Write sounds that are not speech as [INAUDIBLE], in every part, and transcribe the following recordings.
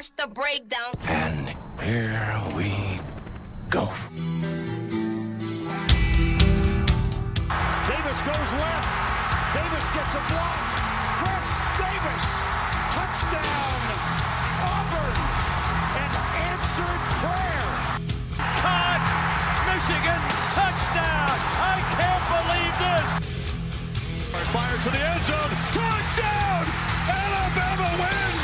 watch the breakdown. And here we go. Davis goes left. Davis gets a block. Chris Davis. Touchdown. Auburn. An answered prayer. Caught. Michigan. Touchdown. I can't believe this. Fires to the end zone. Touchdown. Alabama wins.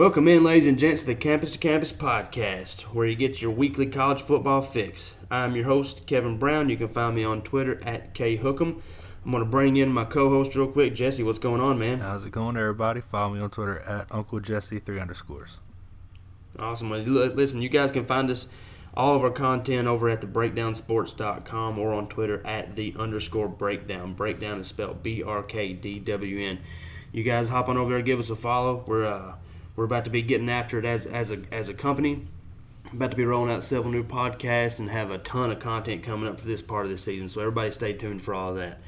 Welcome in, ladies and gents, to the Campus to Campus podcast, where you get your weekly college football fix. I'm your host, Kevin Brown. You can find me on Twitter at khookham. I'm going to bring in my co-host real quick, Jesse. What's going on, man? How's it going, everybody? Follow me on Twitter at Uncle Jesse three underscores. Awesome. Well, Listen, you guys can find us all of our content over at thebreakdownsports.com or on Twitter at the underscore breakdown. Breakdown is spelled B R K D W N. You guys hop on over there, give us a follow. We're uh, we're about to be getting after it as as a as a company. About to be rolling out several new podcasts and have a ton of content coming up for this part of the season. So everybody, stay tuned for all of that.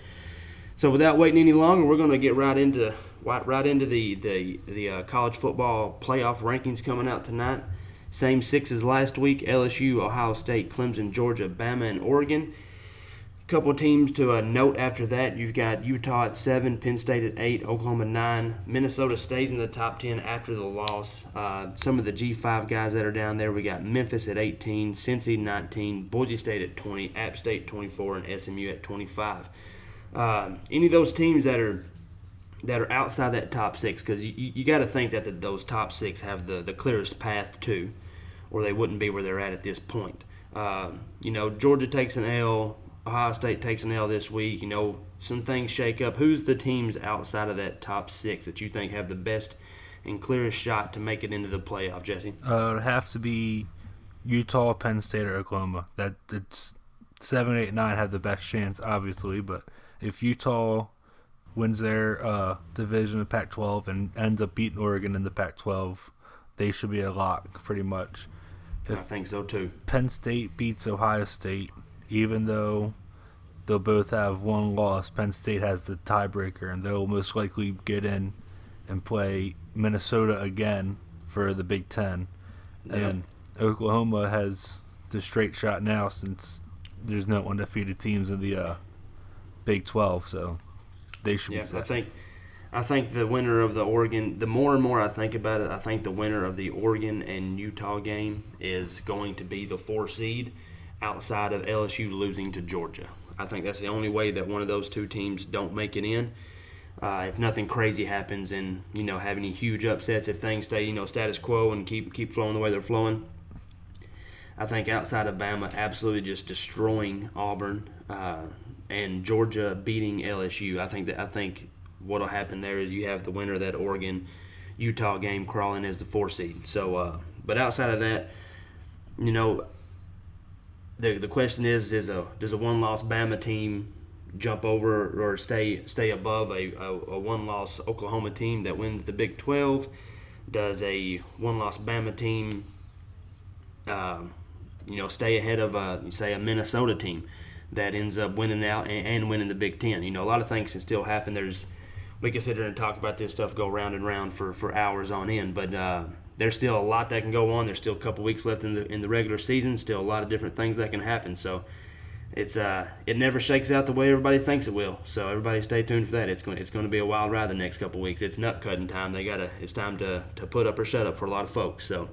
So without waiting any longer, we're going to get right into right, into the the the uh, college football playoff rankings coming out tonight. Same six as last week: LSU, Ohio State, Clemson, Georgia, Bama, and Oregon. Couple teams to uh, note after that: you've got Utah at seven, Penn State at eight, Oklahoma nine. Minnesota stays in the top ten after the loss. Uh, some of the G5 guys that are down there: we got Memphis at 18, Cincy 19, Boise State at 20, App State 24, and SMU at 25 uh, any of those teams that are that are outside that top six, because you, you, got to think that the, those top six have the, the clearest path to, or they wouldn't be where they're at at this point. Uh, you know, Georgia takes an L, Ohio State takes an L this week. You know, some things shake up. Who's the teams outside of that top six that you think have the best and clearest shot to make it into the playoff, Jesse? Uh, it'd have to be Utah, Penn State, or Oklahoma. That it's seven, eight, nine have the best chance, obviously. But if Utah wins their uh, division of Pac-12 and ends up beating Oregon in the Pac-12, they should be a lock, pretty much. I think so too. Penn State beats Ohio State, even though they'll both have one loss. Penn State has the tiebreaker, and they'll most likely get in and play Minnesota again for the Big Ten. And Oklahoma has the straight shot now since there's no undefeated teams in the uh, Big 12, so they should Yeah. I think I think the winner of the Oregon. The more and more I think about it, I think the winner of the Oregon and Utah game is going to be the four seed, outside of LSU losing to Georgia. I think that's the only way that one of those two teams don't make it in. Uh, if nothing crazy happens and you know have any huge upsets, if things stay you know status quo and keep keep flowing the way they're flowing, I think outside of Bama absolutely just destroying Auburn uh, and Georgia beating LSU, I think that I think what'll happen there is you have the winner of that Oregon Utah game crawling as the four seed. So, uh, but outside of that, you know, the the question is: Does a does a one loss Bama team jump over or stay stay above a, a, a one loss Oklahoma team that wins the Big Twelve? Does a one loss Bama team um, you know, stay ahead of, a, say, a Minnesota team that ends up winning out and, and winning the Big Ten. You know, a lot of things can still happen. There's, we can sit here and talk about this stuff, go round and round for, for hours on end, but uh, there's still a lot that can go on. There's still a couple weeks left in the in the regular season. Still a lot of different things that can happen. So. It's uh, it never shakes out the way everybody thinks it will. So everybody stay tuned for that. It's going it's going to be a wild ride the next couple weeks. It's nut cutting time. They gotta it's time to, to put up or shut up for a lot of folks. So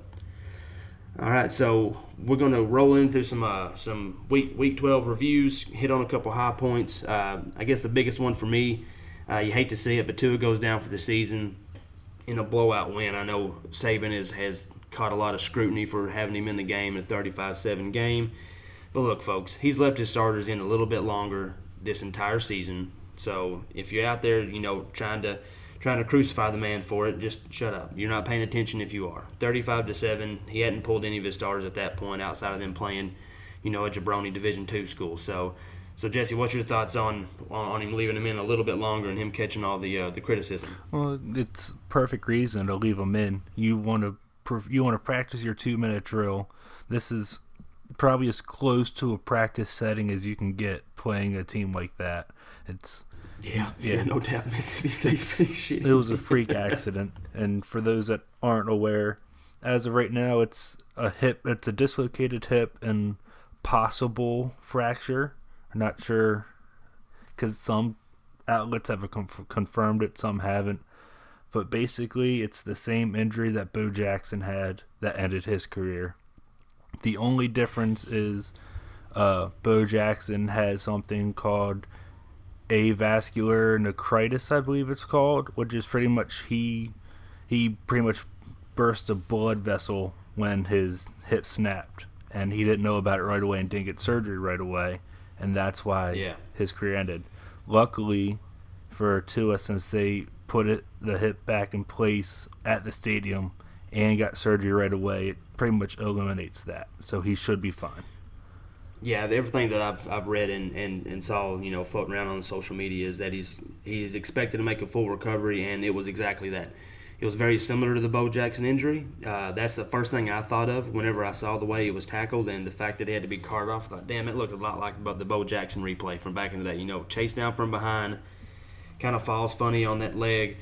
all right, so we're going to roll into some uh, some week week 12 reviews, hit on a couple high points. Uh, I guess the biggest one for me, uh, you hate to see it, but Tua goes down for the season in a blowout win. I know Saban is, has caught a lot of scrutiny for having him in the game in a 35-7 game. But look, folks, he's left his starters in a little bit longer this entire season. So if you're out there, you know, trying to trying to crucify the man for it. Just shut up. You're not paying attention if you are. 35 to seven. He hadn't pulled any of his starters at that point outside of them playing, you know, a Jabroni Division two school. So, so Jesse, what's your thoughts on on him leaving him in a little bit longer and him catching all the uh, the criticism? Well, it's perfect reason to leave him in. You want to you want to practice your two minute drill. This is probably as close to a practice setting as you can get playing a team like that. It's yeah, yeah, yeah no doubt. Mississippi [LAUGHS] State's pretty shitty. It was a freak accident, and for those that aren't aware, as of right now, it's a hip. It's a dislocated hip and possible fracture. I'm not sure because some outlets have conf- confirmed it, some haven't. But basically, it's the same injury that Bo Jackson had that ended his career. The only difference is uh, Bo Jackson had something called avascular nephritis, I believe it's called, which is pretty much he he pretty much burst a blood vessel when his hip snapped, and he didn't know about it right away and didn't get surgery right away, and that's why yeah. his career ended. Luckily for Tua, since they put it the hip back in place at the stadium and got surgery right away, it pretty much eliminates that. So he should be fine. Yeah, everything that I've, I've read and, and, and saw, you know, floating around on social media is that he's he's expected to make a full recovery, and it was exactly that. It was very similar to the Bo Jackson injury. Uh, that's the first thing I thought of whenever I saw the way he was tackled and the fact that he had to be carted off. I thought, damn, it looked a lot like the Bo Jackson replay from back in the day. You know, chased down from behind, kind of falls funny on that leg.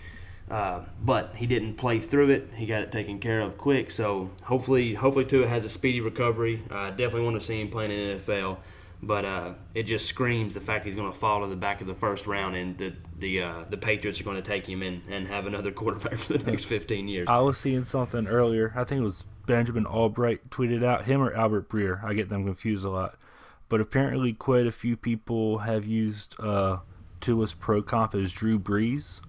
Uh, but he didn't play through it. He got it taken care of quick. So hopefully, hopefully Tua has a speedy recovery. Uh, definitely want to see him playing in the NFL. But uh, it just screams the fact he's going to fall to the back of the first round, and the the uh, the Patriots are going to take him and, and have another [LAUGHS] quarterback for the next 15 years. I was seeing something earlier. I think it was Benjamin Allbright tweeted out him or Albert Breer. I get them confused a lot. But apparently, quite a few people have used uh, Tua's pro comp as Drew Brees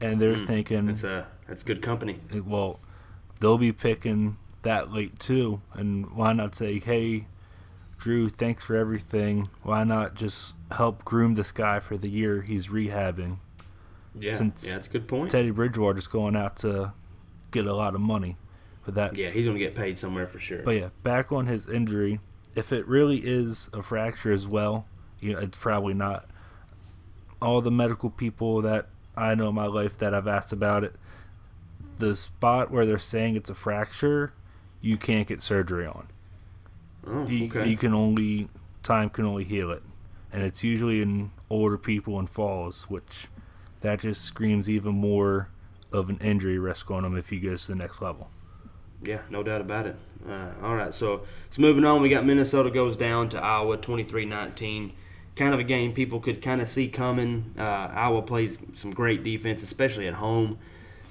and they're mm, thinking that's a that's good company. Well, they'll be picking that late too, and why not say, hey, Drew, thanks for everything. Why not just help groom this guy for the year he's rehabbing? Yeah, Since yeah, that's a good point. Teddy Bridgewater's going out to get a lot of money for that. Yeah, he's going to get paid somewhere for sure. But yeah, back on his injury, if it really is a fracture as well, you know, it's probably not. All the medical people that I know in my life that I've asked about it. The spot where they're saying it's a fracture, you can't get surgery on. Oh, okay. you, you can only time can only heal it, and it's usually in older people and falls, which that just screams even more of an injury risk on him if he goes to the next level. Yeah, no doubt about it. Uh, all right, so so moving on, we got Minnesota goes down to Iowa 23-19 kind of a game people could kind of see coming. Uh, Iowa plays some great defense, especially at home.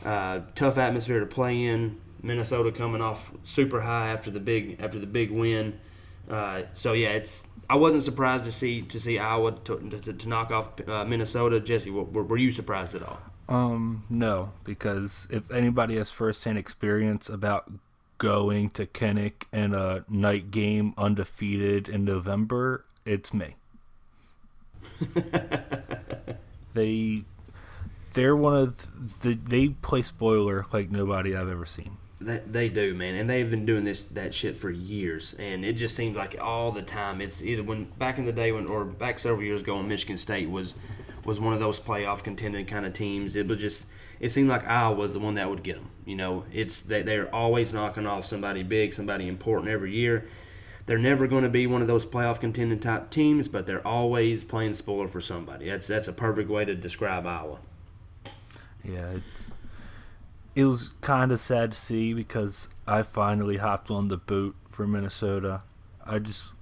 Uh, tough atmosphere to play in. Minnesota coming off super high after the big after the big win. Uh, so yeah, it's I wasn't surprised to see to see Iowa to, to, to knock off uh, Minnesota. Jesse, were, were you surprised at all? Um, no, because if anybody has firsthand experience about going to Kinnick in a night game undefeated in November, it's me. [LAUGHS] they they're one of the they play spoiler like nobody I've ever seen. They, they do, man, and they've been doing this that shit for years, and it just seems like all the time. It's either when back in the day when, or back several years ago, when Michigan State was was one of those playoff contending kind of teams. It was just it seemed like Iowa was the one that would get them. You know, it's they, they're always knocking off somebody big, somebody important every year, they're never going to be one of those playoff contending type teams, but they're always playing spoiler for somebody. That's that's a perfect way to describe Iowa. Yeah, it's it was kind of sad to see because I finally hopped on the boat for Minnesota. I just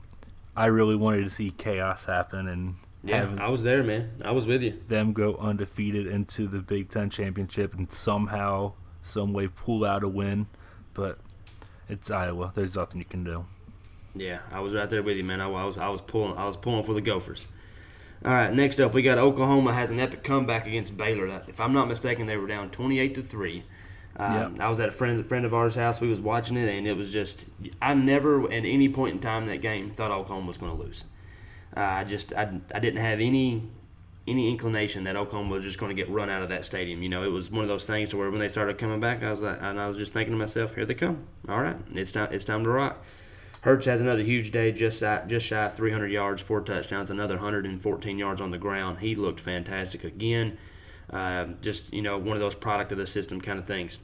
I really wanted to see chaos happen and yeah, I was there, man. I was with you. Them go undefeated into the Big Ten championship and somehow, some way, pull out a win. But it's Iowa. There's nothing you can do. Yeah, I was right there with you, man. I, was I was pulling I was pulling for the Gophers. All right, next up we got Oklahoma has an epic comeback against Baylor. If I'm not mistaken, they were down 28 to three. Um. I was at a friend a friend of ours' house. We was watching it, and it was just I never at any point in time in that game thought Oklahoma was going to lose. Uh, I just I, I didn't have any any inclination that Oklahoma was just going to get run out of that stadium. You know, it was one of those things to where when they started coming back, I was like, and I was just thinking to myself, here they come. All right, it's time. It's time to rock. Hurts has another huge day, just shy, just shy of 300 yards, four touchdowns, another 114 yards on the ground. He looked fantastic again. Uh, just you know, one of those product of the system kind of things.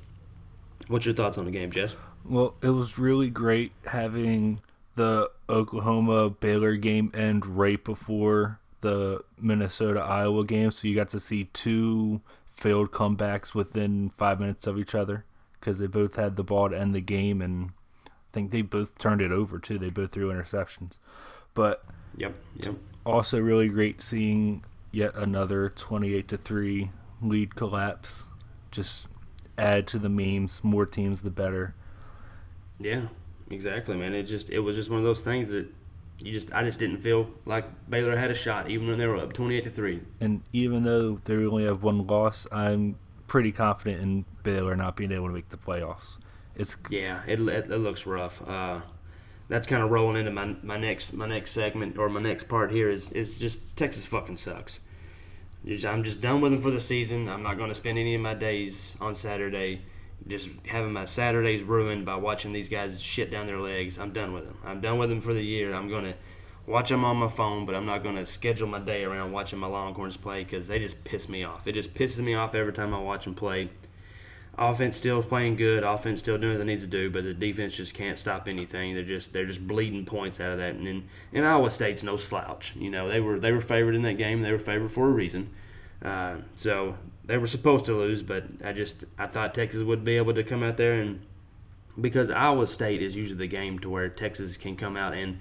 What's your thoughts on the game, Jess? Well, it was really great having the Oklahoma Baylor game end right before the Minnesota Iowa game, so you got to see two failed comebacks within five minutes of each other because they both had the ball to end the game, and I think they both turned it over too. They both threw interceptions, but Yep. Yep. also really great seeing yet another 28 to 3 lead collapse just add to the memes more teams the better Yeah, exactly, man. It just it was just one of those things that you just I just didn't feel like Baylor had a shot, even when they were up twenty eight to three. and even though they only have one loss i'm pretty confident in baylor not being able to make the playoffs it's Yeah, it, it, it looks rough. Uh, that's kind of rolling into my my next my next segment or my next part here is is just Texas fucking sucks. I'm just done with them for the season. I'm not going to spend any of my days on Saturday just having my Saturdays ruined by watching these guys shit down their legs. I'm done with them. I'm done with them for the year. I'm going to watch them on my phone, but I'm not going to schedule my day around watching my Longhorns play because they just piss me off. It just pisses me off every time I watch them play. Offense still playing good. Offense still doing what it needs to do, but the defense just can't stop anything. They're just they're just bleeding points out of that. And then and Iowa State's no slouch. You know they were they were favored in that game. They were favored for a reason. Uh, so they were supposed to lose, but I just I thought Texas would be able to come out there and because Iowa State is usually the game to where Texas can come out and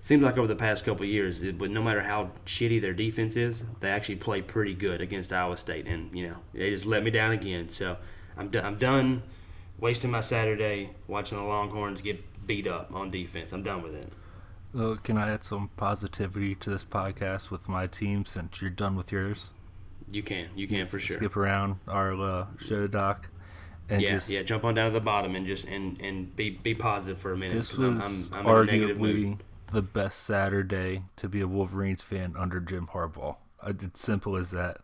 seems like over the past couple years, it, but no matter how shitty their defense is, they actually play pretty good against Iowa State, and you know they just let me down again. So I'm done. I'm done wasting my Saturday watching the Longhorns get beat up on defense. I'm done with it. uh, can i add some positivity to this podcast with my team since you're done with yours You can, you can for sure. skip around our uh, show doc and yeah, just yeah. Jump on down to the bottom and just and and be be positive for a minute. This I'm- was I'm, I'm in a negative mood. arguably the best Saturday to be a Wolverines fan under Jim Harbaugh. Uh, It's simple as that.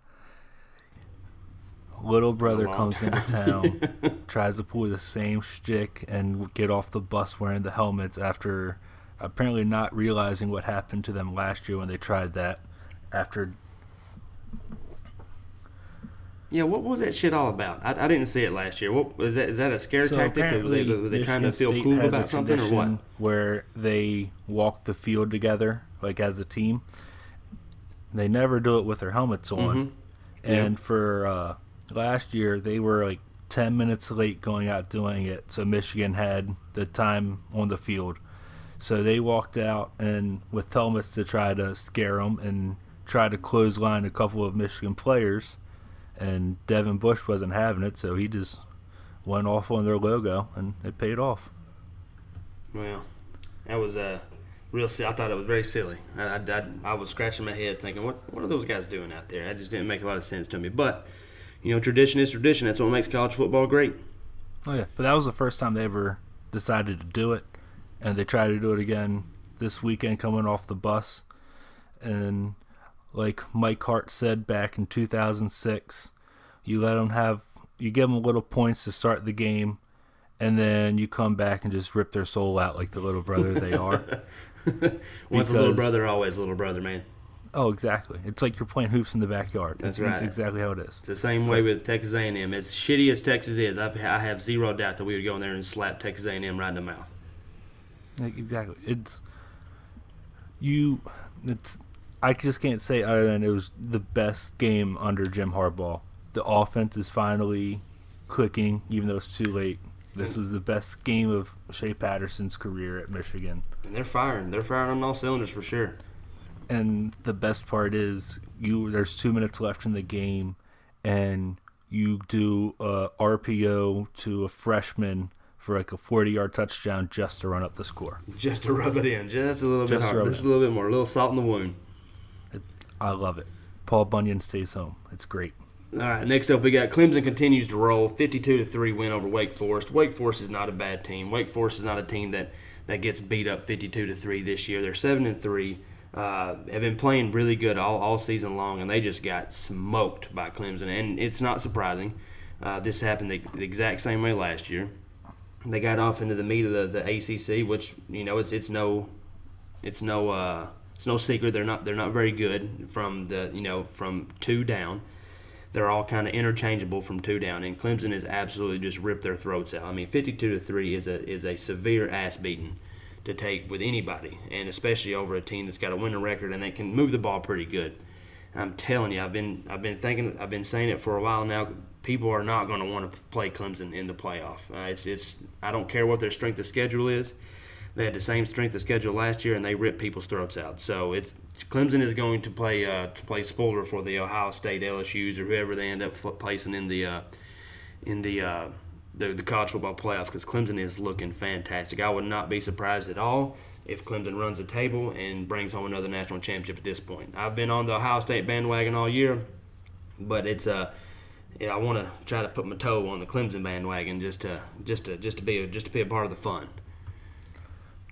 Little brother comes into [LAUGHS] town, tries to pull the same shtick and get off the bus wearing the helmets after apparently not realizing what happened to them last year when they tried that. After Yeah, what was that shit all about? I, I didn't see it last year. What was that? Is that a scare so tactic? Or were they, were they trying to feel State cool about something, or what? tradition Where they walk the field together, like as a team. They never do it with their helmets on. Mhm. And for uh, last year, they were like 10 minutes late going out doing it. So Michigan had the time on the field. So they walked out and with helmets to try to scare them and try to close line a couple of Michigan players. And Devin Bush wasn't having it, so he just went off on their logo and it paid off. Well, that was uh, real. I thought it was very silly. I, I, I, I was scratching my head thinking, what what are those guys doing out there? That just didn't make a lot of sense to me. But you know, tradition is tradition. That's what makes college football great. Oh yeah, but that was the first time they ever decided to do it, and they tried to do it again this weekend coming off the bus, and like Mike Hart said back in 2006, you let them have, you give them little points to start the game, and then you come back and just rip their soul out like the little brother they are. [LAUGHS] Once a little brother, always a little brother, man. Oh, exactly. It's like you're playing hoops in the backyard. That's That's right. exactly how it is. It's the same way with Texas A&M. As shitty as Texas is, I've, I have zero doubt that we would go in there and slap Texas A&M right in the mouth. Like, exactly. It's you. It's. I just can't say other than it was the best game under Jim Harbaugh. The offense is finally clicking, even though it's too late. This mm. was the best game of Shea Patterson's career at Michigan. And they're firing. They're firing on all cylinders for sure. And the best part is you. There's two minutes left in the game, and you do a RPO to a freshman for like a 40 yard touchdown just to run up the score. Just to rub it in, just a little Just bit to rub hard, just a little bit more, a little salt in the wound. I love it. Paul Bunyan stays home. It's great. All right, next up we got Clemson continues to roll, 52 to three win over Wake Forest. Wake Forest is not a bad team. Wake Forest is not a team that that gets beat up 52 to three this year. They're seven and three. Uh, have been playing really good all, all season long, and they just got smoked by Clemson. And it's not surprising. Uh, this happened the, the, exact same way last year. They got off into the meat of the, the ACC, which you know it's it's no it's no uh, it's no secret they're not they're not very good from the you know from two down. They're all kind of interchangeable from two down, and Clemson has absolutely just ripped their throats out. I mean, 52 to three is a is a severe ass beating to take with anybody, and especially over a team that's got a winning record and they can move the ball pretty good. I'm telling you, I've been I've been thinking I've been saying it for a while now. People are not going to want to play Clemson in the playoff. Uh, it's it's I don't care what their strength of schedule is. They had the same strength of schedule last year, and they ripped people's throats out. So it's Clemson is going to play uh, to play spoiler for the Ohio State, LSU's, or whoever they end up placing in the uh, in the uh, the, the college football playoff because Clemson is looking fantastic. I would not be surprised at all if Clemson runs the table and brings home another national championship at this point. I've been on the Ohio State bandwagon all year, but it's uh, yeah, I want to try to put my toe on the Clemson bandwagon just to just to just to be a, just to be a part of the fun.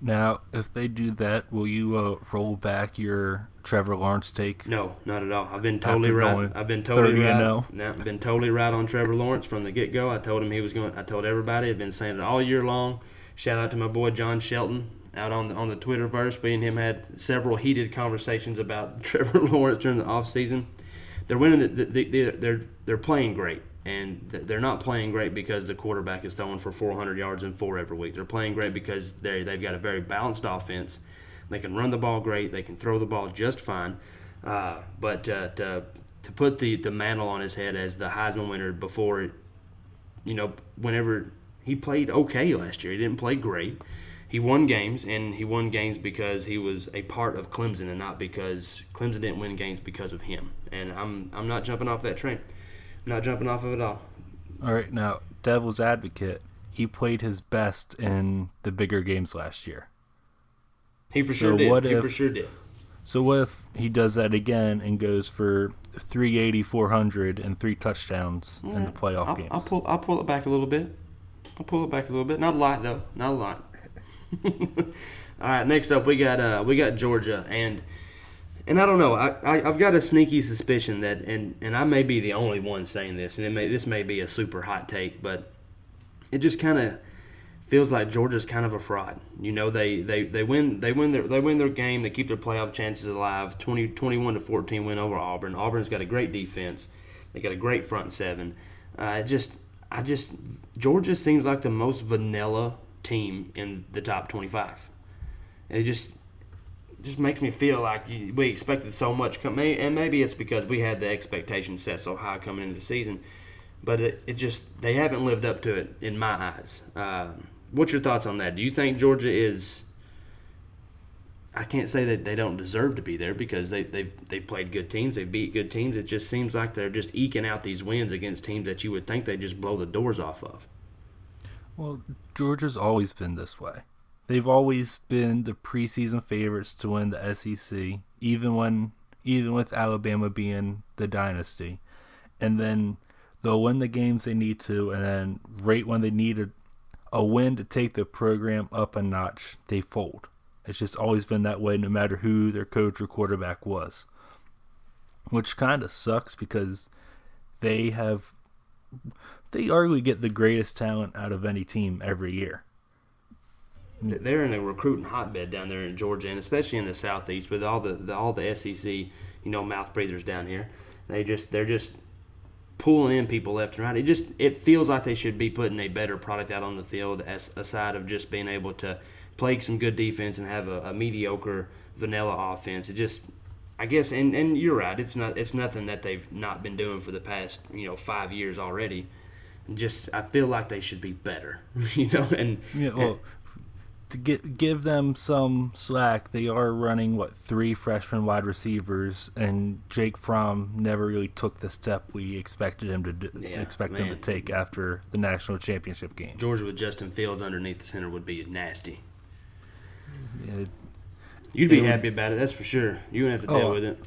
Now, if they do that, will you uh, roll back your Trevor Lawrence take? No, not at all. I've been totally right. I've been totally right. No, I've been totally right on Trevor Lawrence from the get go. I told him he was going. I told everybody. I've been saying it all year long. Shout out to my boy John Shelton out on the on the Twitterverse. Me and him had several heated conversations about [LAUGHS] Trevor Lawrence during the off season. They're winning. The, the, the, they're they're playing great and they're not playing great because the quarterback is throwing for 400 yards and four every week. They're playing great because they they've got a very balanced offense. They can run the ball great. They can throw the ball just fine. Uh, but uh, to, to put the, the mantle on his head as the Heisman winner before, you know, whenever he played okay last year, he didn't play great. He won games, and he won games because he was a part of Clemson, and not because Clemson didn't win games because of him. And I'm I'm not jumping off that train. Not jumping off of it all. All right, now Devil's Advocate. He played his best in the bigger games last year. He for sure so did. What he if, for sure did. So what if he does that again and goes for 380, 400, and three touchdowns right. in the playoff I'll, games? I'll pull. I'll pull it back a little bit. I'll pull it back a little bit. Not a lot though. Not a lot. [LAUGHS] All right. Next up, we got uh, we got Georgia and and I don't know. I, I have got a sneaky suspicion that, and and I may be the only one saying this, and it may this may be a super hot take, but it just kind of feels like Georgia's kind of a fraud. You know, they, they, they win they win their they win their game. They keep their playoff chances alive. 20, 21 to fourteen win over Auburn. Auburn's got a great defense. They got a great front seven. Uh, just I just Georgia seems like the most vanilla team in the top twenty five. And it just just makes me feel like we expected so much. And maybe it's because we had the expectation set so high coming into the season. But it, it just, they haven't lived up to it in my eyes. Uh, what's your thoughts on that? Do you think Georgia is. I can't say that they don't deserve to be there because they, they've they've played good teams, they've beat good teams. It just seems like they're just eking out these wins against teams that you would think they just blow the doors off of. Well, Georgia's always been this way. They've always been the preseason favorites to win the SEC, even when even with Alabama being the dynasty. And then they'll win the games they need to, and then right when they need a, a win to take the program up a notch, they fold. It's just always been that way, no matter who their coach or quarterback was. Which kind of sucks because they have they arguably get the greatest talent out of any team every year they're in a recruiting hotbed down there in Georgia, and especially in the southeast with all the, the all the SEC, you know, mouth breathers down here. They just they're just pulling in people left and right. It just it feels like they should be putting a better product out on the field as aside of just being able to play some good defense and have a, a mediocre vanilla offense. It just I guess and, and you're right. It's not it's nothing that they've not been doing for the past you know five years already. Just I feel like they should be better, [LAUGHS] you know. And yeah, well, to get give them some slack, they are running what three freshman wide receivers, and Jake Fromm never really took the step we expected him to do, yeah, expect man. him to take after the national championship game. Georgia with Justin Fields underneath the center would be nasty. Yeah, You'd be happy about it, that's for sure. You wouldn't have to deal oh, with it.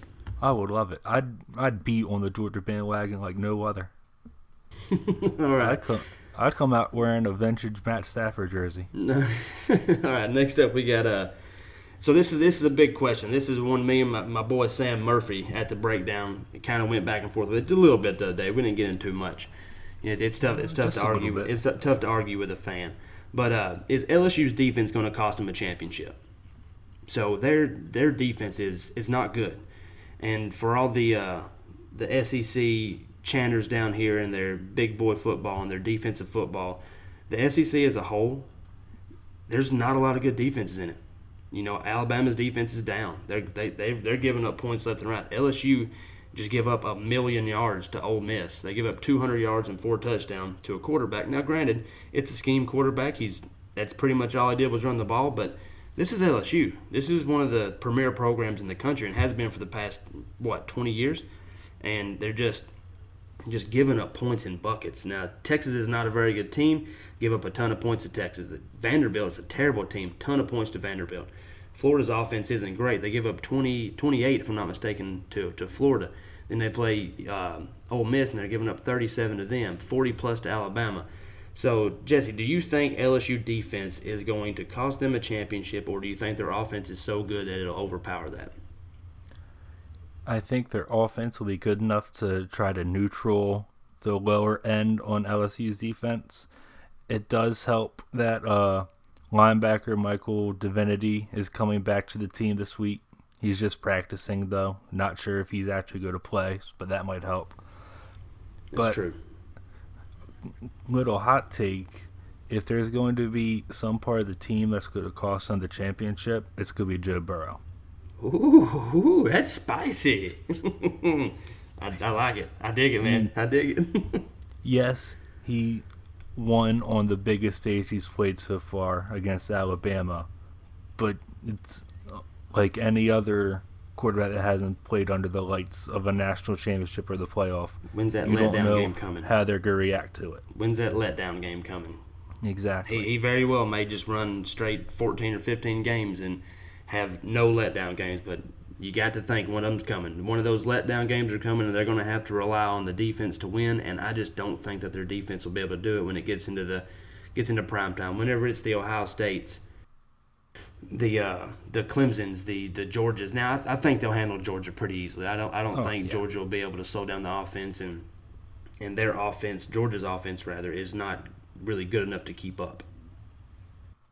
I would love it. I'd I'd be on the Georgia bandwagon like no other. [LAUGHS] All right. I'd come, I'd come out wearing a vintage Matt Stafford jersey. [LAUGHS] All right, next up we got uh, So this is this is a big question. This is one me and my, my boy Sam Murphy at the breakdown kind of went back and forth with it a little bit the other day. We didn't get into too much. It, it's tough. It's tough Just to argue. bit. It's tough to argue with a fan. But uh, is LSU's defense going to cost them a championship? So their their defense is is not good, and for all the uh, the SEC chanters down here and their big boy football and their defensive football, the SEC as a whole, there's not a lot of good defenses in it. You know, Alabama's defense is down. They're they they they're giving up points left and right. LSU just give up a million yards to Ole Miss. They give up 200 yards and four touchdowns to a quarterback. Now, granted, it's a scheme quarterback. He's that's pretty much all he did was run the ball. But this is LSU. This is one of the premier programs in the country and has been for the past what 20 years. And they're just just giving up points in buckets. Now, Texas is not a very good team. Give up a ton of points to Texas. Vanderbilt is a terrible team. Ton of points to Vanderbilt. Florida's offense isn't great. They give up 20, 28, if I'm not mistaken, to, to Florida. Then they play uh, Ole Miss, and they're giving up 37 to them, 40 plus to Alabama. So, Jesse, do you think LSU defense is going to cost them a championship, or do you think their offense is so good that it'll overpower that? I think their offense will be good enough to try to neutral the lower end on LSU's defense. It does help that uh, linebacker Michael Divinity is coming back to the team this week. He's just practicing though. Not sure if he's actually going to play, but that might help. That's But- true. Little hot take. If there's going to be some part of the team that's going to cost them the championship, it's going to be Joe Burrow. Ooh, that's spicy. [LAUGHS] I, I like it. I dig it, man. I dig it. [LAUGHS] yes, he won on the biggest stage he's played so far against Alabama, but it's uh, like any other quarterback that hasn't played under the lights of a national championship or the playoff. When's that You letdown game coming? how they're to react to it. When's that letdown game coming? Exactly. He, he very well may just run straight 14 or 15 games and have no letdown games, but you got to think one of them's coming. One of those letdown games are coming, and they're going to have to rely on the defense to win. And I just don't think that their defense will be able to do it when it gets into the gets into prime time. Whenever it's the Ohio States, the uh, the Clemson's, the the Georgias. Now I, I think they'll handle Georgia pretty easily. I don't I don't Oh, think yeah. Georgia will be able to slow down the offense and and their offense, Georgia's offense rather, is not really good enough to keep up.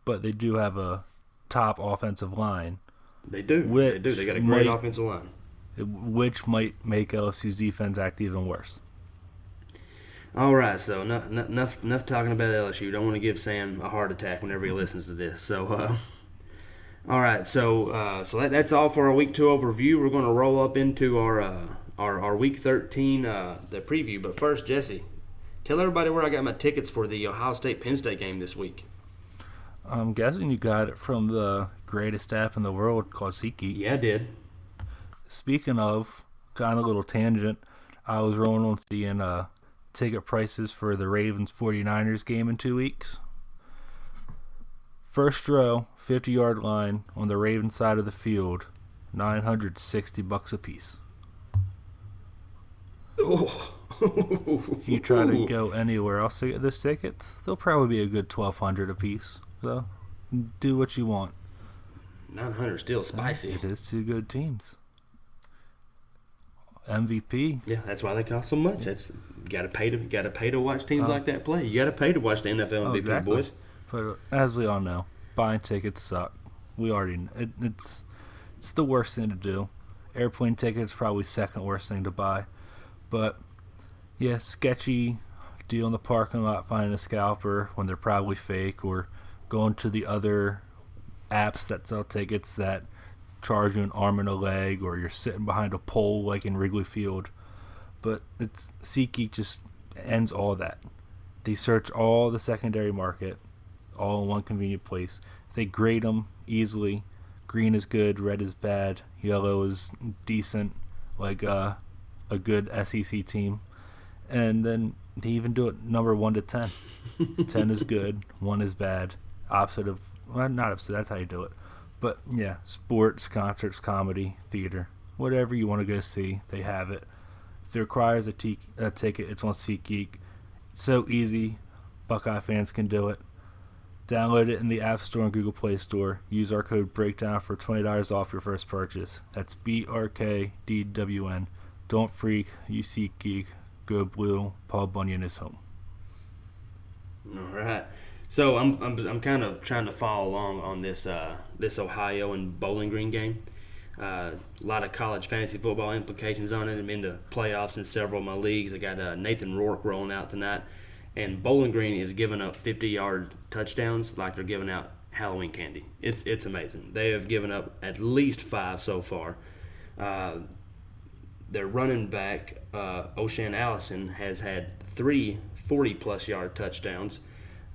but they do have a top offensive line, They do. they do. They got a great might- offensive line. which might make LSU's defense act even worse. All right, so enough, enough, enough talking about LSU. Don't want to give Sam a heart attack whenever he listens to this. So, uh, [LAUGHS] all right, so uh, so that, that's all for our week two overview. We're going to roll up into our uh, our, our week thirteen uh, the preview. But first, Jesse, tell everybody where I got my tickets for the Ohio State Penn State game this week. I'm guessing you got it from the greatest app in the world called SeatGeek. Yeah, I did. Speaking of, kind of a little tangent, I was rolling on seeing uh, ticket prices for the Ravens 49ers game in two weeks. First row, 50 yard line on the Ravens side of the field, 960 bucks a piece. If you try to [LAUGHS] go anywhere else to get those tickets, they'll probably be a good 1200 a piece. So, do what you want. nine hundred still spicy. It is two good teams. MVP, Yeah, that's why they cost so much. That's you got to pay to got to pay to watch teams Oh. like that play. You got to pay to watch the NFL Oh, MVP exactly. boys. But uh, as we all know, buying tickets suck. We already it, it's it's the worst thing to do. Airplane tickets probably second worst thing to buy. But yeah, sketchy deal in the parking lot finding a scalper when they're probably fake or going to the other apps that sell tickets that charge you an arm and a leg or you're sitting behind a pole like in Wrigley Field. But it's SeatGeek just ends all that. They search all the secondary market all in one convenient place. They grade them easily. Green is good, red is bad, yellow is decent, like uh, a good SEC team. And then they even do it number 1 to 10. [LAUGHS] 10 is good, 1 is bad. Opposite of, well, not opposite, that's how you do it. But yeah, sports, concerts, comedy, theater, whatever you want to go see, they have it. If it requires a, t- a ticket, it's on SeatGeek. So easy, Buckeye fans can do it Download it in the App Store and Google Play Store. Use our code BREAKDOWN for $20 off your first purchase. That's B R K D W N. Don't freak, you seek geek, go blue, Paul Bunyan is home. All right. So I'm, I'm, I'm kind of trying to follow along on this uh, this Ohio and Bowling Green game. Uh, a lot of college fantasy football implications on it. I'm into playoffs in several of my leagues. I got uh, Nathan Rourke rolling out tonight, and Bowling Green is giving up 50 yard touchdowns like they're giving out Halloween candy. It's it's amazing. They have given up at least five so far. Uh, their running back uh, O'Shaan Allison has had three 40 plus yard touchdowns.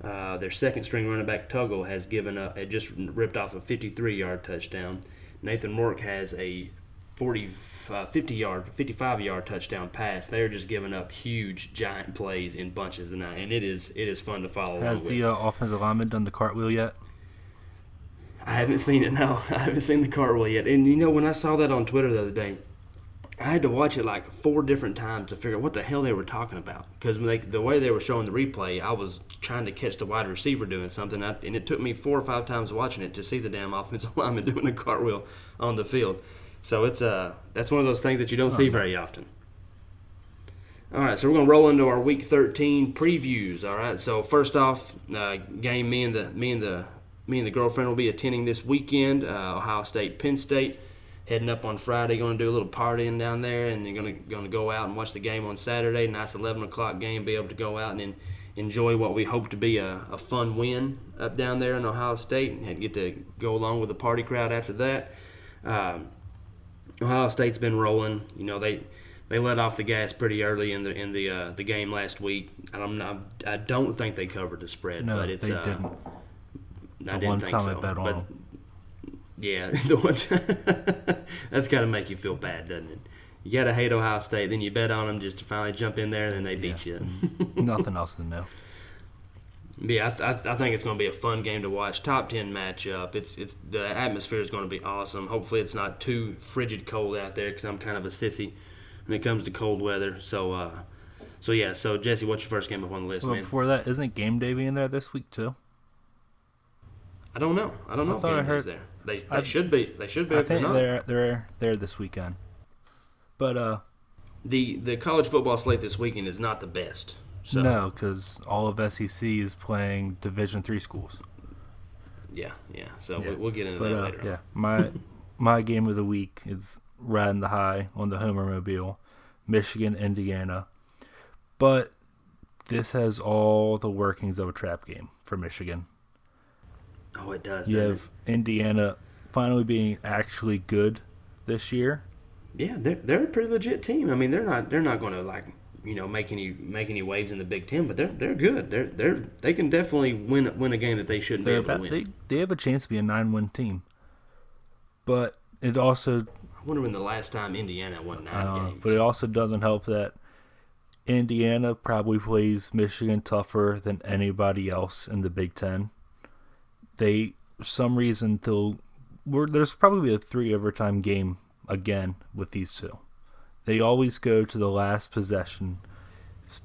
Uh, their second string running back Tuggle has given up, had just ripped off a 53 yard touchdown. Nathan Rourke has a 40, uh, 50 yard, 55 yard touchdown pass. They're just giving up huge, giant plays in bunches tonight, and it is it is fun to follow. Has the uh, offensive lineman done the cartwheel yet? I haven't seen it. No, [LAUGHS] I haven't seen the cartwheel yet. And you know, when I saw that on Twitter the other day, I had to watch it like four different times to figure out what the hell they were talking about. Because the way they were showing the replay, I was trying to catch the wide receiver doing something, and it took me four or five times watching it to see the damn offensive [LAUGHS] lineman doing a cartwheel on the field. So it's uh that's one of those things that you don't see very often. All right, so we're gonna roll into our Week 13 previews. All right, so first off, uh, game me and the me and the me and the girlfriend will be attending this weekend. Uh, Ohio State, Penn State. Heading up on Friday, going to do a little partying down there, and you're going to going to go out and watch the game on Saturday. Nice 11 o'clock game. Be able to go out and enjoy what we hope to be a, a fun win up down there in Ohio State, and get to go along with the party crowd after that. Um, Ohio State's been rolling. You know they they let off the gas pretty early in the in the uh, the game last week. And I'm not, I don't think they covered the spread, No, but it's they uh, didn't. I The didn't one think time so. I bet on but, them. Yeah, [LAUGHS] the one [LAUGHS] that's got to make you feel bad, doesn't it? You got to hate Ohio State, then you bet on them just to finally jump in there, and then they beat you. [LAUGHS] Nothing else to know. Yeah, I, th- I, th- I think it's going to be a fun game to watch. Top ten matchup. It's it's the atmosphere is going to be awesome. Hopefully, it's not too frigid cold out there because I'm kind of a sissy when it comes to cold weather. So, uh, so yeah. So Jesse, what's your first game up on the list, Well, man? before that, isn't game day being there this week too? I don't know. I don't know I if thought I game heard- there. They, they I- should be. They should be. I if they're think they're they're there this weekend. But uh, the the college football slate this weekend is not the best. So, no, because all of SEC is playing Division three schools. Yeah, yeah. So Yeah. we, we'll get into But that uh, later. yeah, my my game of the week is riding the high on the Homer Mobile, Michigan, Indiana. But this has all the workings of a trap game for Michigan. Oh, it does. You have Indiana finally being actually good this year. Yeah, they're they're a pretty legit team. I mean, they're not they're not going to like you know make any make any waves in the Big Ten, but they're they're good. They're they're they can definitely win win a game that they shouldn't They're be able about, to win. they they have a chance to be a nine win team. But it also I wonder when the last time Indiana won nine Uh, games. but it also doesn't help that Indiana probably plays Michigan tougher than anybody else in the Big Ten. They, some reason, they'll. There's probably a three overtime game again with these two. They always go to the last possession.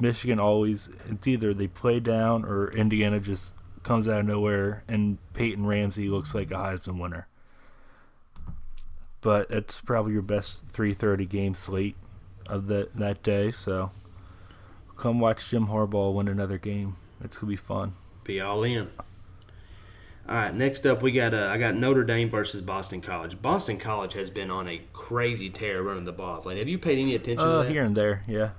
Michigan always, it's either they play down or Indiana just comes out of nowhere and Peyton Ramsey looks like a Heisman winner but it's probably your best 3:30 game slate of that that day. So come watch Jim Harbaugh win another game. It's gonna be fun. Be all in. All right, next up we got uh, I got Notre Dame versus Boston College. Boston College has been on a crazy tear running the ball. Like, have you paid any attention Uh, to that? here and there, yeah.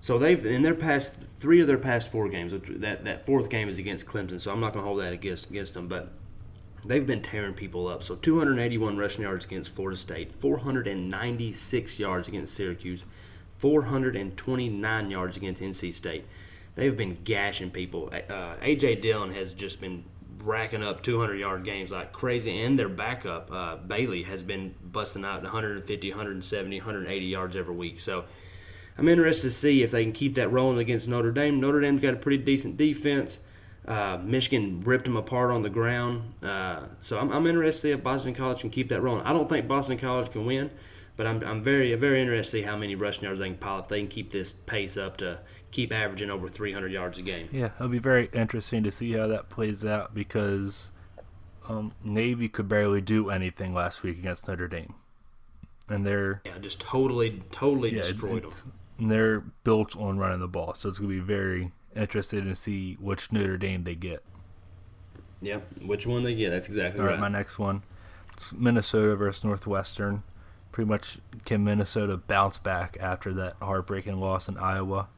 So they've in their past three of their past four games. Which that that fourth game is against Clemson, so I'm not going to hold that against against them. But they've been tearing people up. So 281 rushing yards against Florida State, 496 yards against Syracuse, 429 yards against NC State. They've been gashing people. Uh, AJ Dillon has just been racking up 200 yard games like crazy, and their backup uh, Bailey has been busting out 150, 170, 180 yards every week. So. I'm interested to see if they can keep that rolling against Notre Dame. Notre Dame's got a pretty decent defense. Uh, Michigan ripped them apart on the ground. Uh, so I'm, I'm interested to see if Boston College can keep that rolling. I don't think Boston College can win, but I'm, I'm very very interested to see how many rushing yards they can pile if they can keep this pace up to keep averaging over 300 yards a game. Yeah, it'll be very interesting to see how that plays out because um, Navy could barely do anything last week against Notre Dame, and they're Yeah, just totally, totally yeah, destroyed them. and they're built on running the ball. So it's gonna be very interesting to see which Notre Dame they get. Yeah, which one they get? That's exactly All right, right. my next one, it's Minnesota versus Northwestern. Pretty much, can Minnesota bounce back after that heartbreaking loss in Iowa?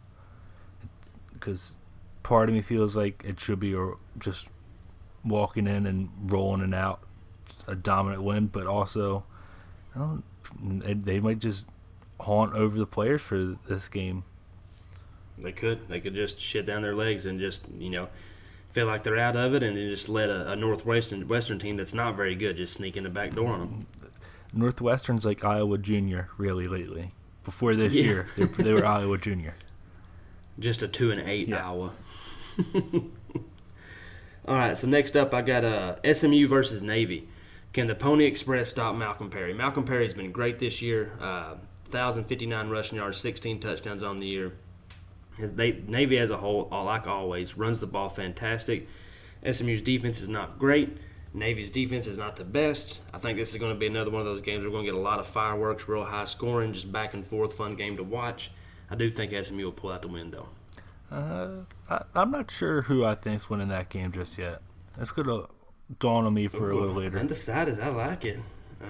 Because part of me feels like it should be a, just walking in and rolling it out, a dominant win, but also, I don't, they- might just haunt over the players for this game. They could. They could just shit down their legs and just, you know, feel like they're out of it and then just let a, a Northwestern Western team that's not very good just sneak in the back door on them. Northwestern's like Iowa Junior, really lately. Before this Yeah. year, they were [LAUGHS] Iowa Junior. Just a two and eight Yeah. Iowa. [LAUGHS] All right, so next up I got uh, SMU versus Navy. Can the Pony Express stop Malcolm Perry? Malcolm Perry's been great this year. Uh, 1,059 rushing yards, 16 touchdowns on the year. They, Navy as a whole, uh, like always, runs the ball fantastic. SMU's defense is not great. Navy's defense is not the best. I think this is going to be another one of those games we're going to get a lot of fireworks, real high scoring, just back and forth, fun game to watch. I do think SMU will pull out the win, though. Uh, I, I'm not sure who I think's winning that game just yet. It's gonna dawn on me for a little later. Undecided. I like it.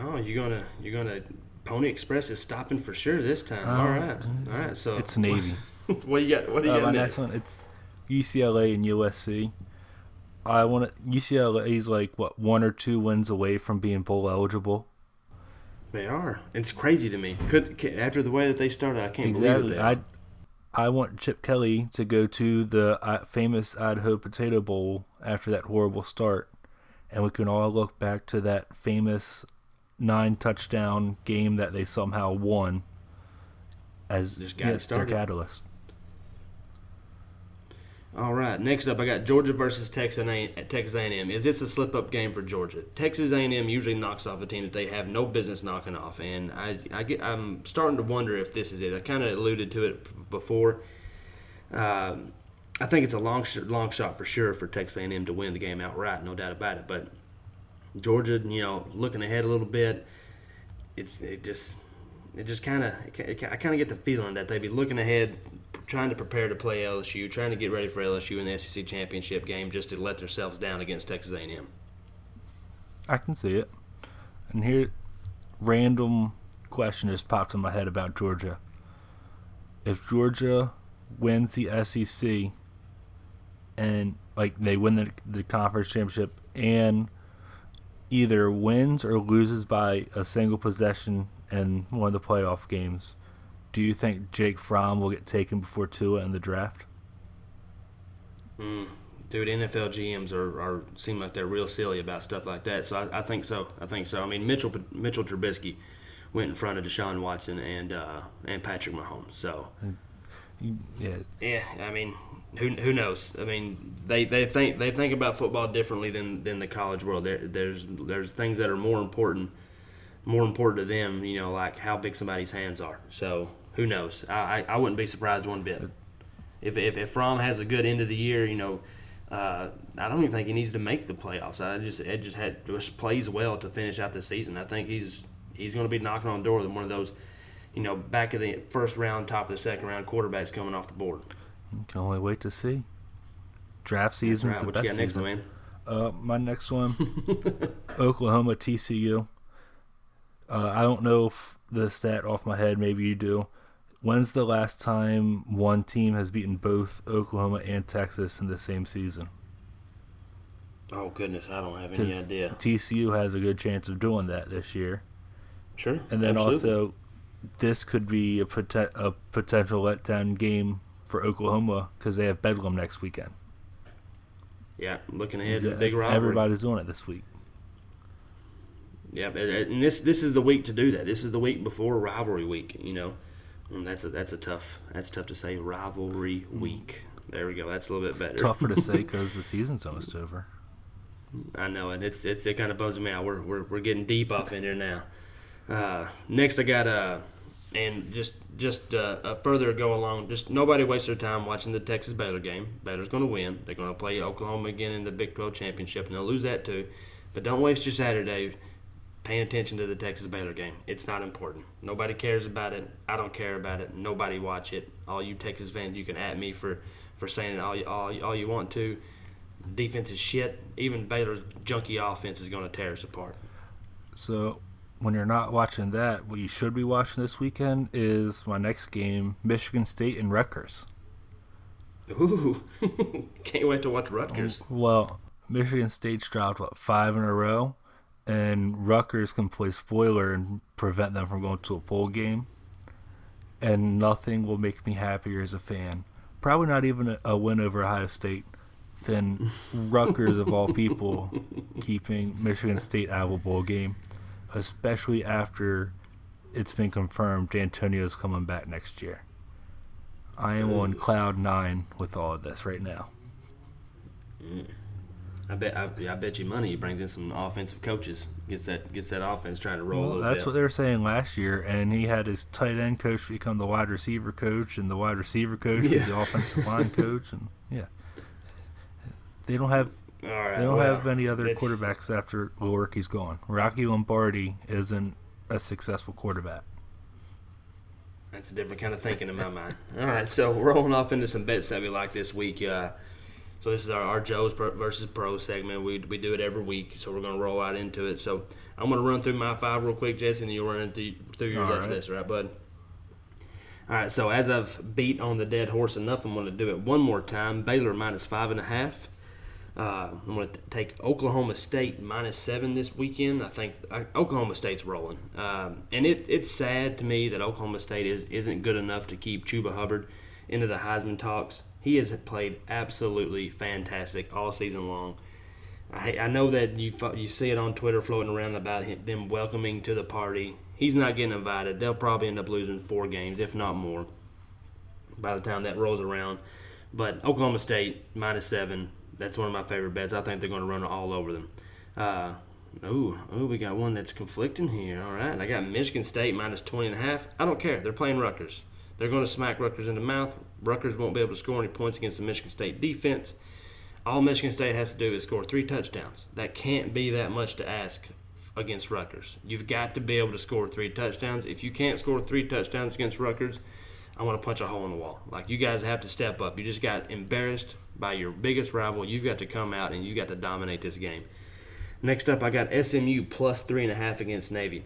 Oh, you're gonna you're gonna Pony Express is stopping for sure this time. All right, all right. So It's Navy. [LAUGHS] what do you got? What do you Uh, got my next? next one, it's UCLA and USC. I want to. UCLA's like what one or two wins away from being bowl eligible. They are. It's crazy to me. Could after the way that they started, I can't believe Exactly. it. I I want Chip Kelly to go to the uh, famous Idaho Potato Bowl after that horrible start, and we can all look back to that famous nine touchdown game that they somehow won as Just got yes, their catalyst. All right. Next up, I got Georgia versus Texas A- Texas A&M. Is this a slip-up game for Georgia? Texas A&M usually knocks off a team that they have no business knocking off, and I, I get, I'm starting to wonder if this is it. I kind of alluded to it before. Um, I think it's a long, sh- long shot for sure for Texas A&M to win the game outright, no doubt about it. But Georgia, you know, looking ahead a little bit, it's it just it just kind of I kind of get the feeling that they'd be looking ahead, trying to prepare to play LSU, trying to get ready for LSU in the SEC championship game, just to let themselves down against Texas A&M. I can see it. And here, random question just popped in my head about Georgia. If Georgia wins the SEC and like they win the, the conference championship and either wins or loses by a single possession in one of the playoff games, do you think Jake Fromm will get taken before Tua in the draft? Dude, NFL GMs are, are seem like they're real silly about stuff like that. So I, I think so. I think so. I mean, Mitchell Mitchell Trubisky went in front of Deshaun Watson and uh, and Patrick Mahomes. So Yeah, yeah, I mean, who, who knows? I mean, they, they think they think about football differently than, than the college world. There, there's there's things that are more important more important to them. You know, like how big somebody's hands are. So who knows? I, I, I wouldn't be surprised one bit. If if if Fromm has a good end of the year, you know. Uh, I don't even think he needs to make the playoffs. I just Ed just had just plays well to finish out the season. I think he's he's going to be knocking on the door with one of those, you know, back of the first round, top of the second round quarterbacks coming off the board. can only wait to see. Draft season's right. the What best you got next, season. man? Uh, my next one, [LAUGHS] Oklahoma TCU. Uh, I don't know if the stat off my head. Maybe you do. When's the last time one team has beaten both Oklahoma and Texas in the same season? Oh goodness, I don't have any idea. TCU has a good chance of doing that this year. Sure. And then absolutely. also, this could be a, poten- a potential letdown game for Oklahoma because they have Bedlam next weekend. yeah, looking ahead to the big rivalry. Everybody's doing it this week. Yeah, and- this this is the week to do that. This is the week before rivalry week. You know, that's a that's a tough that's tough to say rivalry week. There we go. That's a little bit Mm. It's better. tougher to say [LAUGHS] because the season's almost over. I know, and it's, it's it kind of bums me out. We're, we're, we're getting deep off in here now. Uh, next, I got uh, and just just uh, uh, further go along. Just nobody waste their time watching the Texas Baylor game. Baylor's going to win. They're going to play Oklahoma again in the Big 12 championship, and they'll lose that too. But don't waste your Saturday paying attention to the Texas Baylor game. It's not important. Nobody cares about it. I don't care about it. Nobody watch it. All you Texas fans, you can at me for for saying it all you, all, all you want to. Defense is shit. Even Baylor's junky offense is going to tear us apart. So, when you're not watching that, what you should be watching this weekend is my next game, Michigan State and Rutgers. Ooh, [LAUGHS] can't wait to watch Rutgers. Well, Michigan State's dropped what five in a row, and Rutgers can play spoiler and prevent them from going to a bowl game. And nothing will make me happier as a fan. Probably not even a, a win over Ohio State than [LAUGHS] Rutgers of all people keeping Michigan State out of a bowl game, especially after it's been confirmed D'Antonio's coming back next year. I am on uh, cloud nine with all of this right now. I bet I, I bet you money he brings in some offensive coaches, gets that gets that offense trying to roll. Well, that's bit. what they were saying last year, and he had his tight end coach become the wide receiver coach, and the wide receiver coach Yeah. the offensive line [LAUGHS] coach, and yeah, they don't have right, they don't well, have any other quarterbacks after Lewerke's gone. Rocky Lombardi isn't a successful quarterback. That's a different kind of thinking in my mind. All right, so rolling off into some bets that we like this week. Uh, so this is our, our Joe's versus Pro segment. We, we do it every week, so we're going to roll out into it. So I'm going to run through my five real quick, Jesse, and you'll run into, through yours after right. this, right, bud? All right, so as I've beat on the dead horse enough, I'm going to do it one more time. Baylor minus five and a half. Uh, I'm going to take Oklahoma State minus seven this weekend. I think uh, Oklahoma State's rolling, um, and it, it's sad to me that Oklahoma State is isn't good enough to keep Chuba Hubbard into the Heisman talks. He has played absolutely fantastic all season long. I, I know that you you see it on Twitter floating around about him, them welcoming to the party. He's not getting invited. They'll probably end up losing four games, if not more, by the time that rolls around. But Oklahoma State minus seven. That's one of my favorite bets. I think they're going to run all over them. Uh, ooh, ooh, we got one that's conflicting here. All right, I got Michigan State minus 20 and a half. I don't care. They're playing Rutgers. They're going to smack Rutgers in the mouth. Rutgers won't be able to score any points against the Michigan State defense. All Michigan State has to do is score three touchdowns. That can't be that much to ask against Rutgers. You've got to be able to score three touchdowns. If you can't score three touchdowns against Rutgers, I want to punch a hole in the wall. Like you guys have to step up. You just got embarrassed by your biggest rival. You've got to come out and you got to dominate this game. Next up, I got SMU plus three and a half against Navy.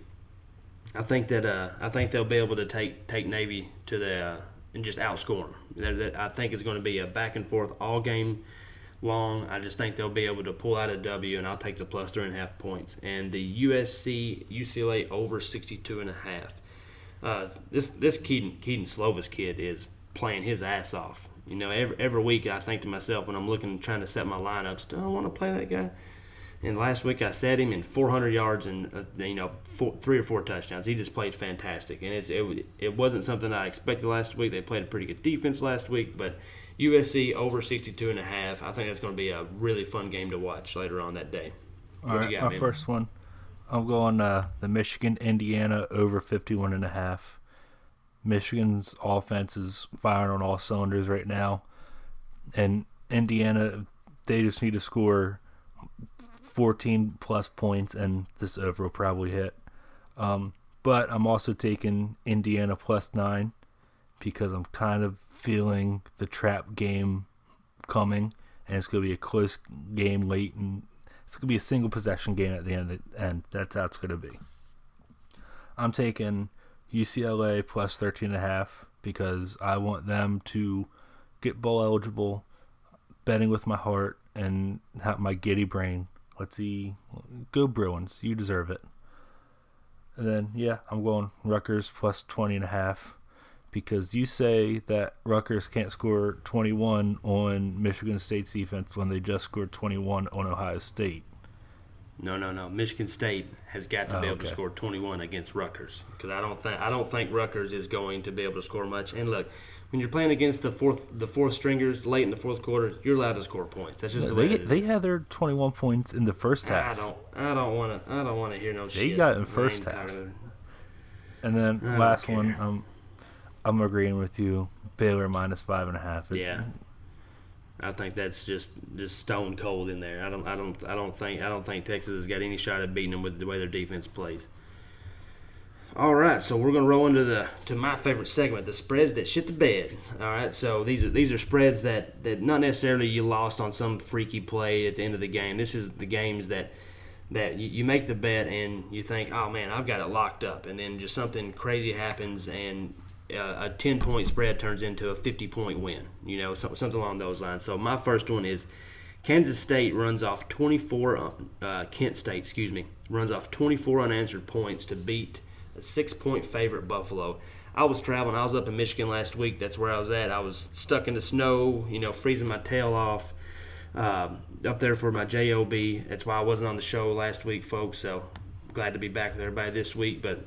I think that uh, I think they'll be able to take take Navy to the uh, and just outscore them. I think it's going to be a back and forth all game long. I just think they'll be able to pull out a W, and I'll take the plus three and a half points. And the USC UCLA over 62 and a half. Uh, this this Kedon Kedon Slovis kid is playing his ass off. You know, every every week I think to myself when I'm looking trying to set my lineups, do I want to play that guy? And last week I set him in 400 yards and uh, you know four, three or four touchdowns. He just played fantastic, and it's, it it wasn't something I expected last week. They played a pretty good defense last week, but USC over 62 and a half. I think that's going to be a really fun game to watch later on that day. All What right, you got, my man? first one. I'm going uh, the Michigan Indiana over 51 and a half. Michigan's offense is firing on all cylinders right now, and Indiana they just need to score 14 plus points, and this over will probably hit. Um, but I'm also taking Indiana plus nine because I'm kind of feeling the trap game coming, and it's going to be a close game late, and it's going to be a single possession game at the end. Of the. That's how it's going to be. I'm taking UCLA plus 13 and a half because I want them to get bowl eligible, betting with my heart and have my giddy brain. Let's see, go Bruins, you deserve it. And then yeah, I'm going Rutgers plus 20 and a half because you say that Rutgers can't score 21 on Michigan State's defense when they just scored 21 on Ohio State. No, no, no. Michigan State has got to Oh, be able to score 21 against Rutgers because I don't think I don't think Rutgers is going to be able to score much. And look, when you're playing against the fourth the fourth stringers late in the fourth quarter, you're allowed to score points. That's just the way They they had their 21 points in the first half. I don't I don't want to I don't want to hear no shit. They got it in first half. tired. And then I last one, um, I'm agreeing with you. Baylor minus five and a half. It- Yeah. I think that's just just stone cold in there. I don't I don't I don't think I don't think Texas has got any shot at beating them with the way their defense plays. All right, so we're gonna roll into the to my favorite segment, the spreads that shit the bed. All right, so these are these are spreads that that not necessarily you lost on some freaky play at the end of the game. This is the games that that you, make the bet and you think, oh man, I've got it locked up, and then just something crazy happens and uh, a 10 point spread turns into a 50 point win, you know, so, something along those lines. So my first one is Kansas State runs off 24, uh, Kent State, excuse me, runs off 24 unanswered points to beat six point favorite Buffalo. I was traveling, I was up in Michigan last week. That's where I was at. I was stuck in the snow, you know, freezing my tail off um, up there for my job. That's why I wasn't on the show last week, folks. So glad to be back with everybody this week. But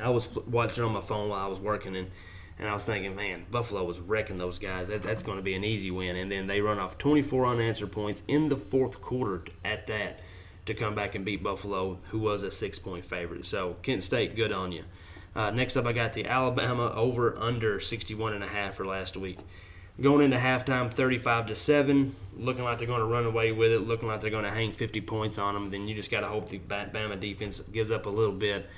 I was watching on my phone while I was working, and and I was thinking, man, Buffalo was wrecking those guys. That, that's going to be an easy win. And then they run off 24 unanswered points in the fourth quarter at that to come back and beat Buffalo, who was a six point favorite. So Kent State, good on you. Uh, next up, I got the Alabama over under 61 and a half for last week. Going into halftime, 35 to seven, looking like they're going to run away with it, looking like they're going to hang 50 points on them. Then you just got to hope the Bama defense gives up a little bit,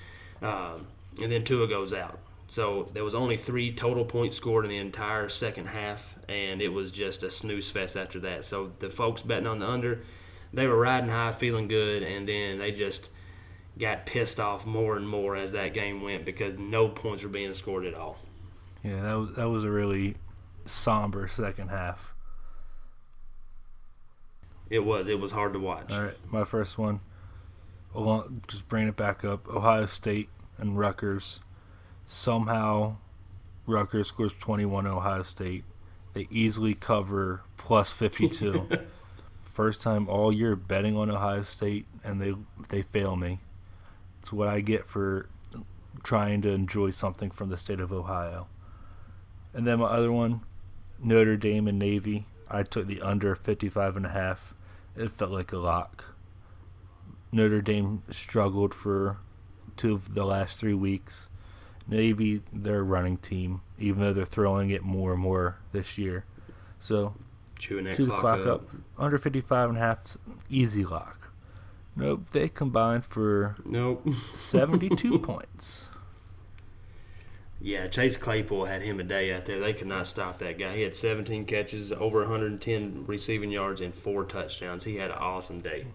um, and then Tua goes out. So there was only three total points scored in the entire second half, and it was just a snooze fest after that. So the folks betting on the under, they were riding high, feeling good, and then they just got pissed off more and more as that game went because no points were being scored at all. Yeah, that was that was a really somber second half. It was. It was hard to watch. All right, my first one. Along, just bring it back up. Ohio State and Rutgers. Somehow, Rutgers scores 21. Ohio State. They easily cover plus 52. [LAUGHS] First time all year betting on Ohio State, and they they fail me. It's what I get for trying to enjoy something from the state of Ohio. And then my other one, Notre Dame and Navy. I took the under 55 and a half. It felt like a lock. Notre Dame struggled for two of the last three weeks. Navy, their running team, even though they're throwing it more and more this year. So, Chewing that chew clock, clock up. up. Under 55 and a half, easy lock. Nope, they combined for Nope. [LAUGHS] 72 points. Yeah, Chase Claypool had him a day out there. They could not stop that guy. He had 17 catches, over 110 receiving yards, and four touchdowns. He had an awesome day.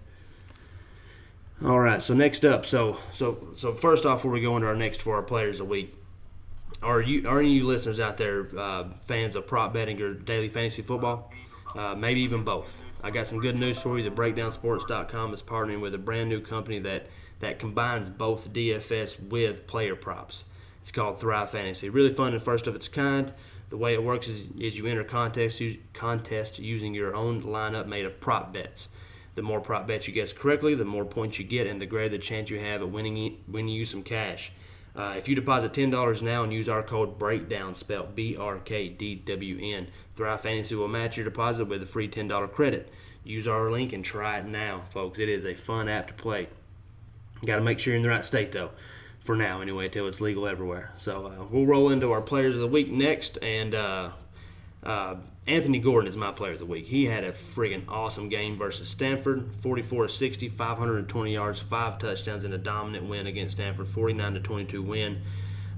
All right, so next up, so so so first off, before we go into our next for our players of the week, are you are any of you listeners out there uh, fans of prop betting or daily fantasy football? Uh, maybe even both. I got some good news for you. The BreakdownSports.com is partnering with a brand new company that that combines both DFS with player props. It's called Thrive Fantasy. Really fun and first of its kind. The way it works is, is you enter contest contest using your own lineup made of prop bets. The more prop bets you guess correctly, the more points you get, and the greater the chance you have at winning winning you some cash. Uh, if you deposit ten dollars now and use our code Breakdown, spelled B R K D W N, Thrive Fantasy will match your deposit with a free ten dollar credit. Use our link and try it now, folks. It is a fun app to play. Got to make sure you're in the right state though. For now, anyway, until it's legal everywhere. So uh, we'll roll into our players of the week next, and uh, uh, Anthony Gordon is my player of the week. He had a friggin' awesome game versus Stanford 44 60, 520 yards, five touchdowns, and a dominant win against Stanford 49 22 win.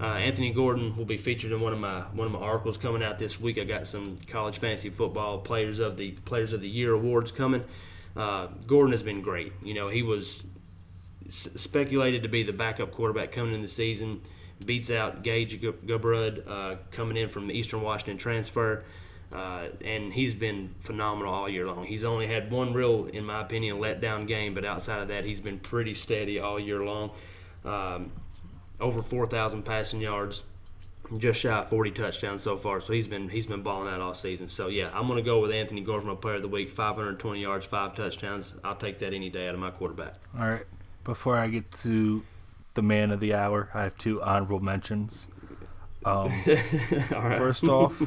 Uh, Anthony Gordon will be featured in one of my one of my articles coming out this week. I got some college fantasy football players of the players of the year awards coming. Uh, Gordon has been great. You know, he was s- speculated to be the backup quarterback coming in the season. Beats out Gage Gu- Gubrud uh, coming in from the Eastern Washington transfer. Uh, and he's been phenomenal all year long. He's only had one real, in my opinion, letdown game, but outside of that, he's been pretty steady all year long. Um, over 4,000 passing yards, just shy of 40 touchdowns so far. So he's been he's been balling out all season. So yeah, I'm going to go with Anthony Gordon, my player of the week. 520 yards, five touchdowns. I'll take that any day out of my quarterback. All right. Before I get to the man of the hour, I have two honorable mentions. Um, [LAUGHS] All right. First off,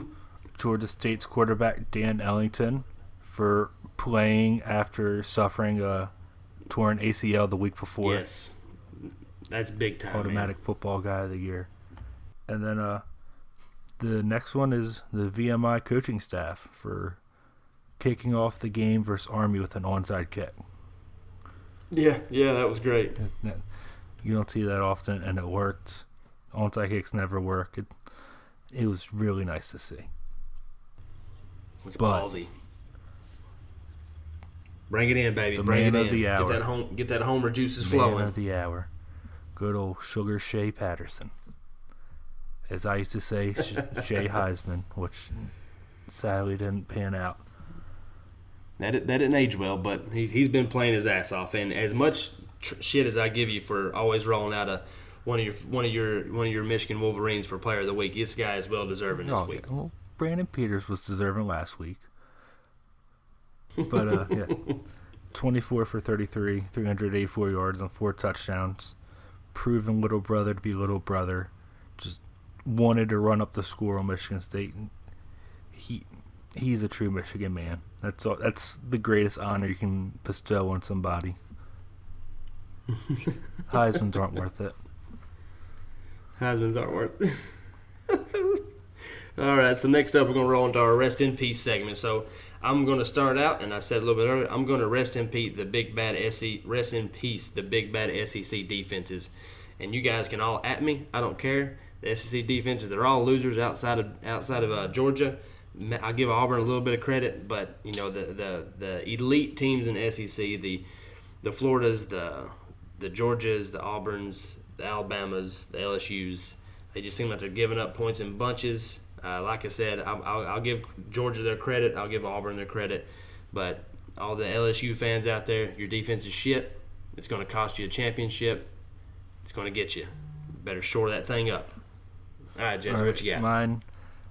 Georgia State's quarterback Dan Ellington for playing after suffering a torn ACL the week before. yes, That's big time. man. automatic football guy of the year. And then uh, the next one is the VMI coaching staff for kicking off the game versus Army with an onside kick. Yeah, yeah, that was great. You don't see that often, and it worked. Onside kicks never work. It, it was really nice to see. It's But- ballsy. Bring it in, baby. The Bring man it of in. the Get hour. that home. Get that homer juices Man flowing. of the hour, good old Sugar Shea Patterson. As I used to say, Sh- [LAUGHS] Shea Heisman, which sadly didn't pan out. That that didn't age well, but he he's been playing his ass off. And as much tr- shit as I give you for always rolling out a one of your one of your one of your Michigan Wolverines for Player of the Week, this guy is well deserving this Oh, week. well, Brandon Peters was deserving last week. But uh, yeah, [LAUGHS] 24 for 33, 384 yards and four touchdowns. Proven little brother to be little brother. Just wanted to run up the score on Michigan State. And he he's a true Michigan man. That's all, that's the greatest honor you can bestow on somebody. [LAUGHS] Heisman's aren't worth it. Heisman's aren't worth. it. [LAUGHS] All right, so next up we're gonna roll into our rest in peace segment. So I'm gonna start out, and I said a little bit earlier, I'm gonna rest in peace the big bad SC, rest in peace the big bad SEC defenses, and you guys can all at me. I don't care. The SEC defenses, they're all losers outside of outside of uh, Georgia. I'll give Auburn a little bit of credit, but you know the the the elite teams in the SEC, the the Floridas, the the Georgias, the Auburns, the Alabamas, the LSU's. They just seem like they're giving up points in bunches. Uh, like I said, I'll, I'll, I'll give Georgia their credit. I'll give Auburn their credit. But all the LSU fans out there, your defense is shit. It's going to cost you a championship. It's going to get you. Better shore that thing up. All right, Jesse, what you got? Mine,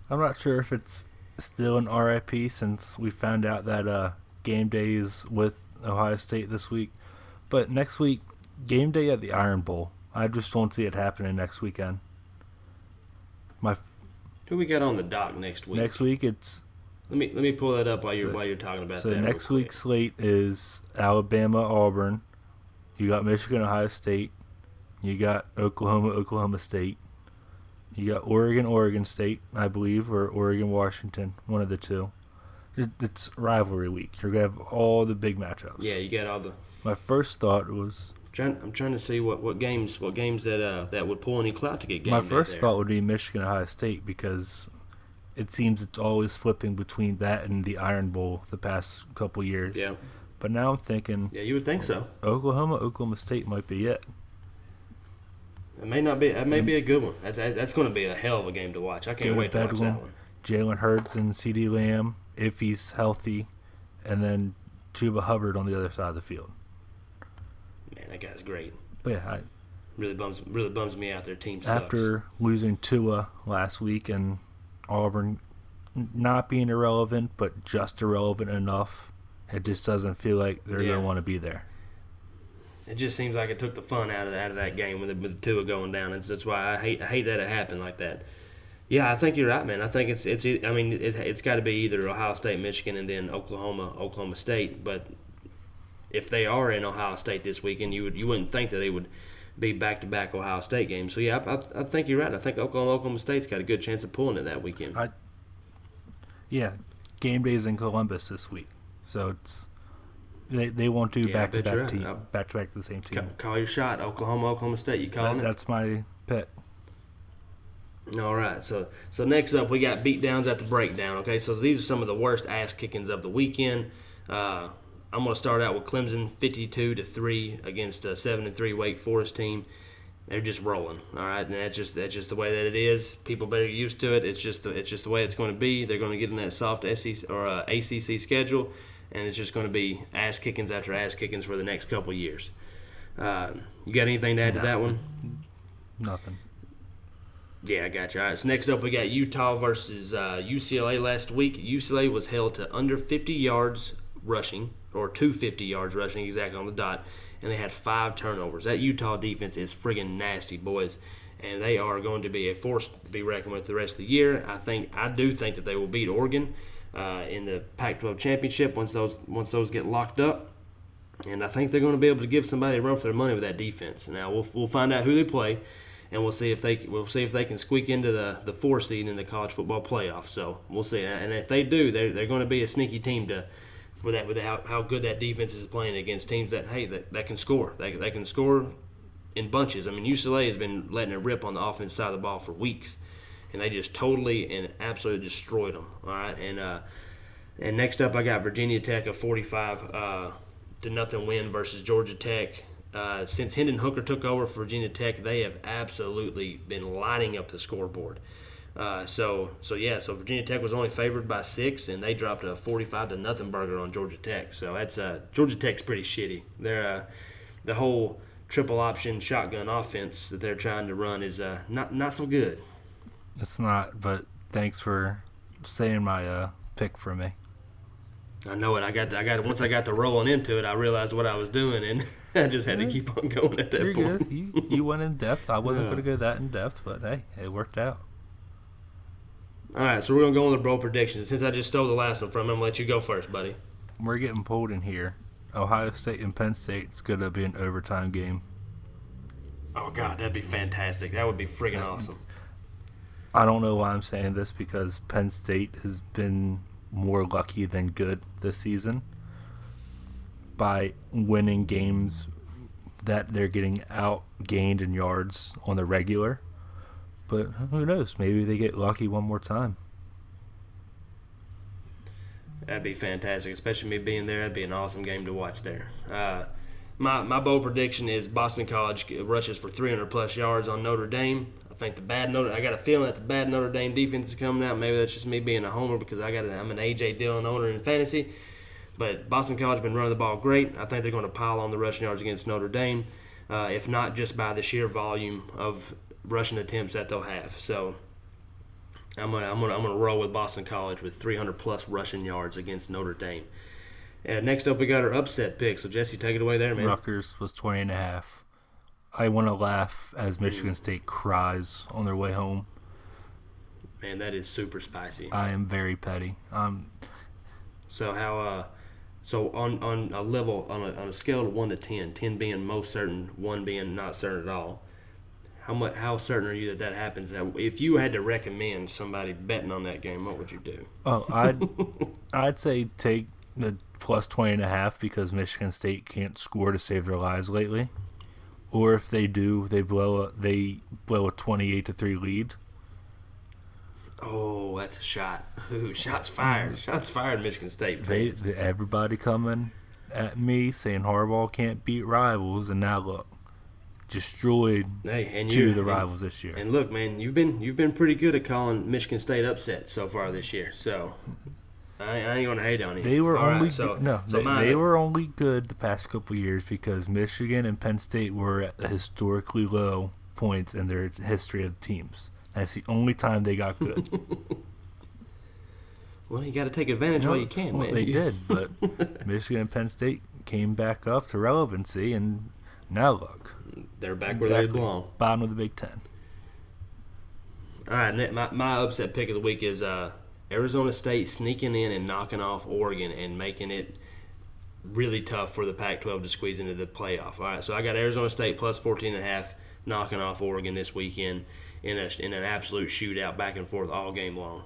I'm not sure if it's still an RIP since we found out that uh, game day is with Ohio State this week. But next week, game day at the Iron Bowl. I just don't see it happening next weekend. Who we got on the dock next week? next week, it's Let me let me pull that up while you're So- while you're talking about so that. real next week's slate is Alabama, Auburn. You got Michigan, Ohio State. You got Oklahoma, Oklahoma State. You got Oregon, Oregon State, I believe, or Oregon, Washington, one of the two. It's rivalry week. You're gonna have all the big matchups. Yeah, you got all the. My first thought was Trying, I'm trying to see what, what games what games that uh, that would pull any clout to get game my first thought would be Michigan, Ohio State because it seems it's always flipping between that and the Iron Bowl the past couple years. Yeah, But now I'm thinking yeah, you would think so. Oklahoma, Oklahoma State might be it. It may not be. It may be a good one. That's that's going to be a hell of a game to watch. I can't to wait to watch that one. Jalen Hurts and CeeDee Lamb if he's healthy, and then Chuba Hubbard on the other side of the field. Man, that guy's great. But yeah, Really bums really bums me out. Their team sucks. after losing Tua last week and Auburn not being irrelevant, but just irrelevant enough, it just doesn't feel like they're Yeah. going to want to be there. it just seems like it took the fun out of out of that game with the, with the Tua going down. It's, that's why I hate I hate that it happened like that. Yeah, I think you're right, man. I think it's it's I mean it, it's got to be either Ohio State, Michigan, and then Oklahoma, Oklahoma State. But if they are in Ohio State this weekend, you would you wouldn't think that they would be back to back Ohio State games. So yeah, I, I, I think you're right. I think Oklahoma Oklahoma State's got a good chance of pulling it that weekend. I- Yeah, game days in Columbus this week, so it's they they won't do back to back team back to back to the same team. Call your shot, Oklahoma Oklahoma State. You calling That, it? that's my pick. All right, so so next up we got beatdowns at the breakdown. Okay, so these are some of the worst ass kickings of the weekend. Uh, I'm going to start out with Clemson, 52 to three against a seven and three Wake Forest team. They're just rolling. All right, and that's just that's just the way that it is. People better get used to it. It's just the, it's just the way it's going to be. They're going to get in that soft SEC or uh, ACC schedule, and it's just going to be ass kickings after ass kickings for the next couple years. Uh, you got anything to add to that one? Nothing. Yeah, I got you. All right, so next up we got Utah versus uh, UCLA last week. UCLA was held to under 50 yards rushing, or 250 yards rushing exactly on the dot, and they had five turnovers. That Utah defense is friggin' nasty, boys, and they are going to be a force to be reckoned with the rest of the year. I think I do think that they will beat Oregon uh, in the Pac-12 championship once those once those get locked up. and I think they're going to be able to give somebody a run for their money with that defense. Now we'll we'll find out who they play, and we'll see if they we'll see if they can squeak into the the four seed in the college football playoff. So we'll see, and if they do, they're they're going to be a sneaky team to. For that, with how, how good that defense is playing against teams that hey that, that can score, they, they can score in bunches. I mean UCLA has been letting it rip on the offense side of the ball for weeks, and they just totally and absolutely destroyed them. All right, and uh, and next up I got Virginia Tech a 45 uh, to nothing win versus Georgia Tech. Uh, since Hendon Hooker took over for Virginia Tech, they have absolutely been lighting up the scoreboard. Uh, so, so yeah, so Virginia Tech was only favored by six, and they dropped a 45 to nothing burger on Georgia Tech. So that's uh, Georgia Tech's pretty shitty. They're uh, the whole triple option shotgun offense that they're trying to run is uh, not not so good. It's not, but thanks for saying my uh, pick for me. I know it. I got. I got. Once I got to rolling into it, I realized what I was doing, and [LAUGHS] I just had to keep on going at that You're point. good. You, you went in depth. I wasn't Yeah. going to go that in depth, but hey, it worked out. All right, so we're gonna go on the bro predictions. Since I just stole the last one from him, I'm gonna let you go first, buddy. We're getting pulled in here. Ohio State and Penn State. It's going to be an overtime game. Oh God, that'd be fantastic. That would be friggin' awesome. I don't know why I'm saying this because Penn State has been more lucky than good this season by winning games that they're getting outgained in yards on the regular. But who knows? Maybe they get lucky one more time. That'd be fantastic, especially me being there. That'd be an awesome game to watch there. Uh, my my bold prediction is Boston College rushes for 300 plus yards on Notre Dame. I think the bad Notre I got a feeling that the bad Notre Dame defense is coming out. Maybe that's just me being a homer because I got a, I'm an AJ Dillon owner in fantasy. But Boston College been running the ball great. I think they're going to pile on the rushing yards against Notre Dame, uh, if not just by the sheer volume of rushing attempts that they'll have. So I'm gonna I'm gonna I'm gonna roll with Boston College with 300 plus rushing yards against Notre Dame. And next up, we got our upset pick. So Jesse, take it away there, man. Rutgers was 20 and a half. I want to laugh as Michigan State cries on their way home. Man, that is super spicy. I am very petty. Um, So how uh, so on on a level on a, on a scale of one to 10, 10 being most certain, one being not certain at all. How much? How certain are you that that happens? That If you had to recommend somebody betting on that game, what would you do? Oh, I'd [LAUGHS] I'd say take the plus 20 and a half because Michigan State can't score to save their lives lately. Or if they do, they blow a they blow a 28 to 3 lead. Oh, that's a shot. [LAUGHS] Ooh, shots mm. fired. Shots fired, Michigan State. They everybody coming at me saying Harbaugh can't beat rivals and now look destroyed hey, two of the and- rivals this year. And look, man, you've been you've been pretty good at calling Michigan State upset so far this year. So I, I ain't gonna hate on you. They were All right, only so, no, so they, they were only good the past couple years because Michigan and Penn State were at historically low points in their history of teams. That's the only time they got good. [LAUGHS] Well, you got to take advantage while you can, well, man. they did, but [LAUGHS] Michigan and Penn State came back up to relevancy, and now look, They're back where they belong. bottom of the Big Ten. All right, my, my upset pick of the week is uh, Arizona State sneaking in and knocking off Oregon and making it really tough for the Pac-12 to squeeze into the playoff. All right, so I got Arizona State plus 14 and a half knocking off Oregon this weekend in a in an absolute shootout back and forth all game long.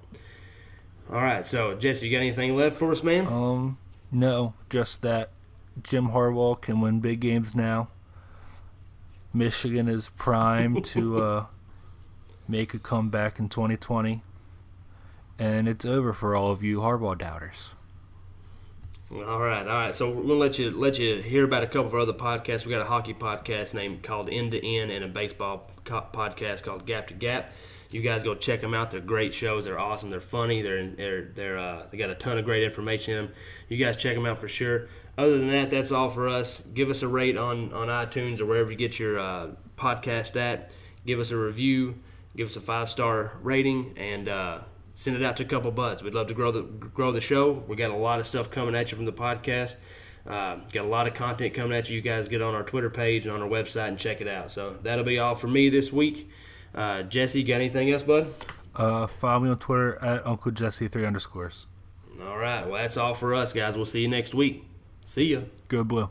All right, so Jesse, you got anything left for us, man? Um, no, just that Jim Harbaugh can win big games now. Michigan is primed to [LAUGHS] uh, make a comeback in 2020, and it's over for all of you Harbaugh doubters. All right, all right. So we're gonna let you let you hear about a couple of other podcasts. We got a hockey podcast named called End to End, and a baseball co- podcast called Gap to Gap. You guys go check them out. They're great shows. They're awesome. They're funny. They're they're they're uh, they got a ton of great information in them. You guys check them out for sure. Other than that, that's all for us. Give us a rate on on iTunes or wherever you get your uh, podcast at. Give us a review. Give us a five star rating and. Uh, send it out to a couple buds. We'd love to grow the grow the show. We got a lot of stuff coming at you from the podcast. Uh, got a lot of content coming at you. You guys get on our Twitter page and on our website and check it out. So that'll be all for me this week. Uh, Jesse, got anything else, bud? Uh, follow me on Twitter at Uncle Jesse three underscores. All right. Well, that's all for us, guys. We'll see you next week. See ya. Go blue.